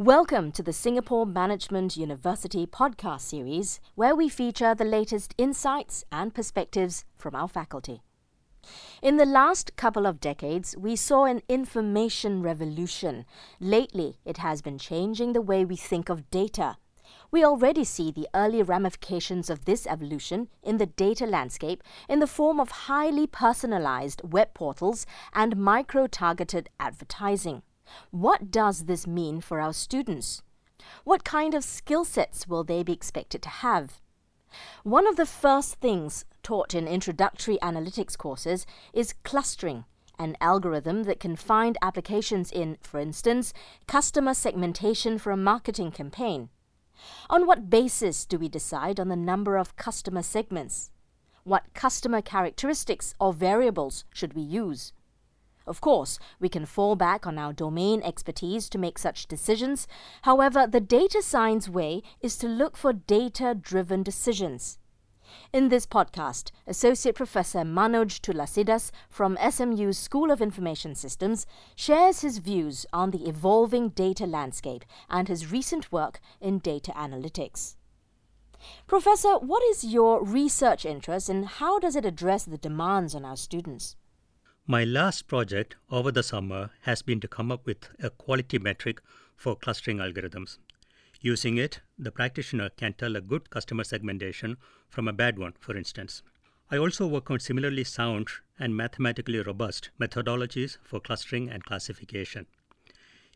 Welcome to the Singapore Management University podcast series, where we feature the latest insights and perspectives from our faculty. In the last couple of decades, we saw an information revolution. Lately, it has been changing the way we think of data. We already see the early ramifications of this evolution in the data landscape in the form of highly personalized web portals and micro targeted advertising. What does this mean for our students? What kind of skill sets will they be expected to have? One of the first things taught in introductory analytics courses is clustering, an algorithm that can find applications in, for instance, customer segmentation for a marketing campaign. On what basis do we decide on the number of customer segments? What customer characteristics or variables should we use? Of course, we can fall back on our domain expertise to make such decisions. However, the data science way is to look for data driven decisions. In this podcast, Associate Professor Manoj Thulasidas from SMU's School of Information Systems shares his views on the evolving data landscape and his recent work in data analytics. Professor, what is your research interest and how does it address the demands on our students? My last project over the summer has been to come up with a quality metric for clustering algorithms. Using it, the practitioner can tell a good customer segmentation from a bad one, for instance. I also work on similarly sound and mathematically robust methodologies for clustering and classification.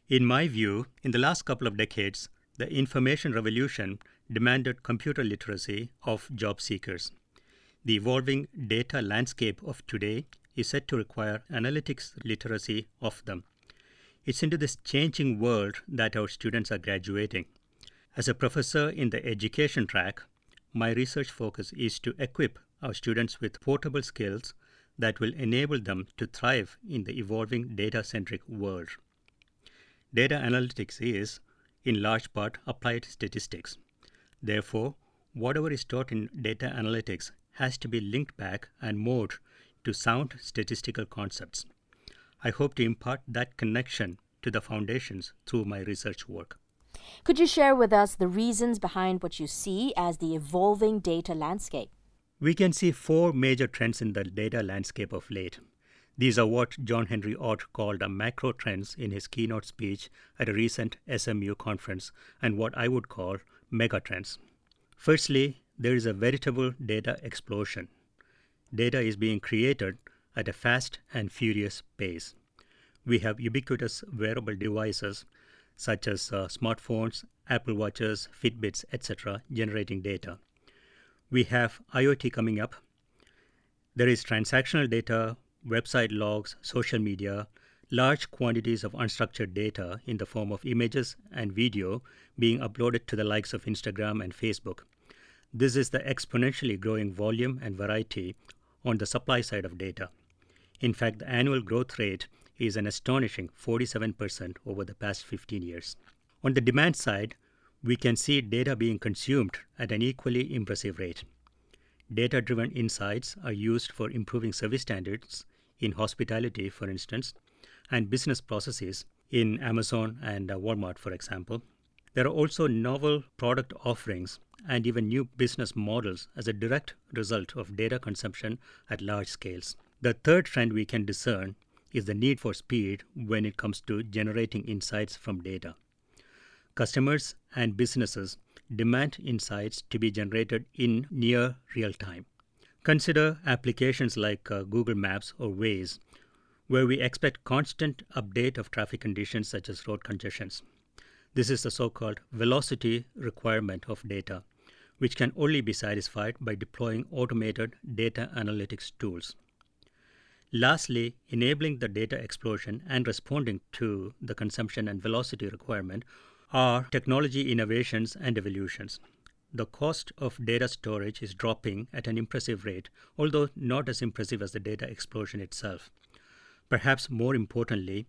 In my view, in the last couple of decades, the information revolution demanded computer literacy of job seekers. The evolving data landscape of today is said to require analytics literacy of them. It's into this changing world that our students are graduating. As a professor in the education track, my research focus is to equip our students with portable skills that will enable them to thrive in the evolving data centric world. Data analytics is, in large part, applied statistics. Therefore, whatever is taught in data analytics has to be linked back and moored to sound statistical concepts. I hope to impart that connection to the foundations through my research work. Could you share with us the reasons behind what you see as the evolving data landscape? We can see four major trends in the data landscape of late. These are what John Henry Ott called a macro trends in his keynote speech at a recent SMU conference, and what I would call megatrends. Firstly, there is a veritable data explosion data is being created at a fast and furious pace. We have ubiquitous wearable devices such as uh, smartphones, Apple Watches, Fitbits, etc., generating data. We have IoT coming up. There is transactional data, website logs, social media, large quantities of unstructured data in the form of images and video being uploaded to the likes of Instagram and Facebook. This is the exponentially growing volume and variety on the supply side of data. In fact, the annual growth rate is an astonishing 47% over the past 15 years. On the demand side, we can see data being consumed at an equally impressive rate. Data driven insights are used for improving service standards in hospitality, for instance, and business processes in Amazon and uh, Walmart, for example. There are also novel product offerings and even new business models as a direct result of data consumption at large scales. The third trend we can discern is the need for speed when it comes to generating insights from data. Customers and businesses demand insights to be generated in near real time. Consider applications like uh, Google Maps or Waze, where we expect constant update of traffic conditions such as road congestions. This is the so called velocity requirement of data which can only be satisfied by deploying automated data analytics tools. Lastly, enabling the data explosion and responding to the consumption and velocity requirement are technology innovations and evolutions. The cost of data storage is dropping at an impressive rate, although not as impressive as the data explosion itself. Perhaps more importantly,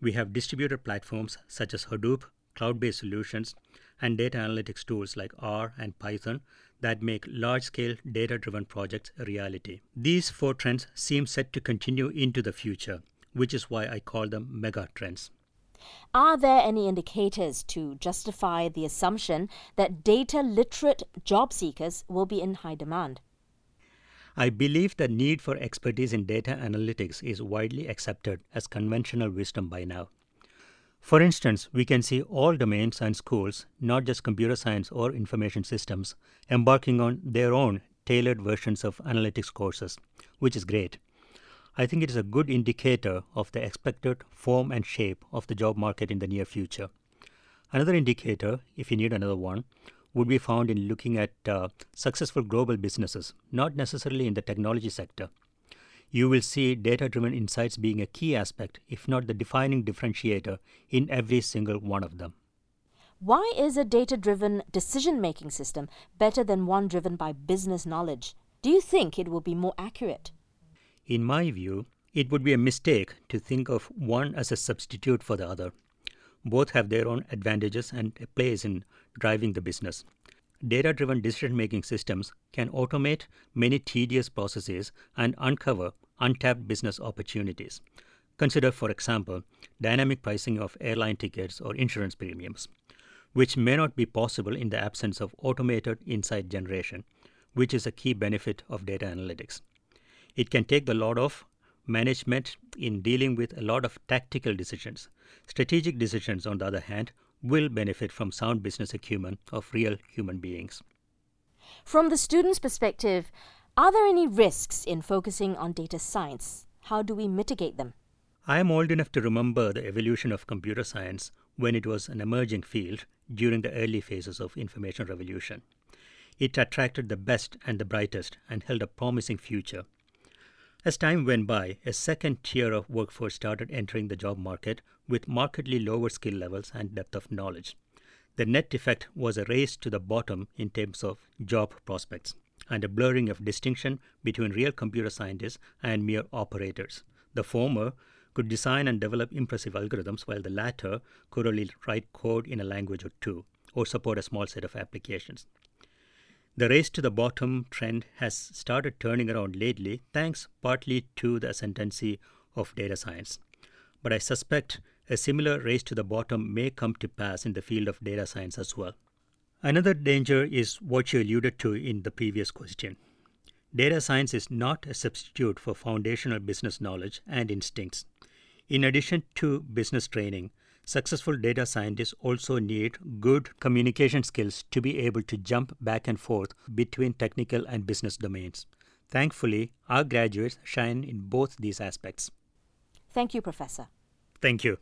we have distributed platforms such as Hadoop, cloud based solutions, and data analytics tools like R and Python that make large scale data driven projects a reality. These four trends seem set to continue into the future, which is why I call them mega trends. Are there any indicators to justify the assumption that data literate job seekers will be in high demand? I believe the need for expertise in data analytics is widely accepted as conventional wisdom by now. For instance, we can see all domains and schools, not just computer science or information systems, embarking on their own tailored versions of analytics courses, which is great. I think it is a good indicator of the expected form and shape of the job market in the near future. Another indicator, if you need another one, would be found in looking at uh, successful global businesses, not necessarily in the technology sector. You will see data driven insights being a key aspect, if not the defining differentiator, in every single one of them. Why is a data driven decision making system better than one driven by business knowledge? Do you think it will be more accurate? In my view, it would be a mistake to think of one as a substitute for the other. Both have their own advantages and a place in driving the business. Data driven decision making systems can automate many tedious processes and uncover untapped business opportunities. Consider, for example, dynamic pricing of airline tickets or insurance premiums, which may not be possible in the absence of automated insight generation, which is a key benefit of data analytics. It can take the load of management in dealing with a lot of tactical decisions. Strategic decisions, on the other hand, will benefit from sound business acumen of real human beings. From the student's perspective, are there any risks in focusing on data science? How do we mitigate them? I am old enough to remember the evolution of computer science when it was an emerging field during the early phases of information revolution. It attracted the best and the brightest and held a promising future as time went by, a second tier of workforce started entering the job market with markedly lower skill levels and depth of knowledge. The net effect was a race to the bottom in terms of job prospects and a blurring of distinction between real computer scientists and mere operators. The former could design and develop impressive algorithms, while the latter could only write code in a language or two or support a small set of applications. The race to the bottom trend has started turning around lately, thanks partly to the ascendancy of data science. But I suspect a similar race to the bottom may come to pass in the field of data science as well. Another danger is what you alluded to in the previous question. Data science is not a substitute for foundational business knowledge and instincts. In addition to business training, Successful data scientists also need good communication skills to be able to jump back and forth between technical and business domains. Thankfully, our graduates shine in both these aspects. Thank you, Professor. Thank you.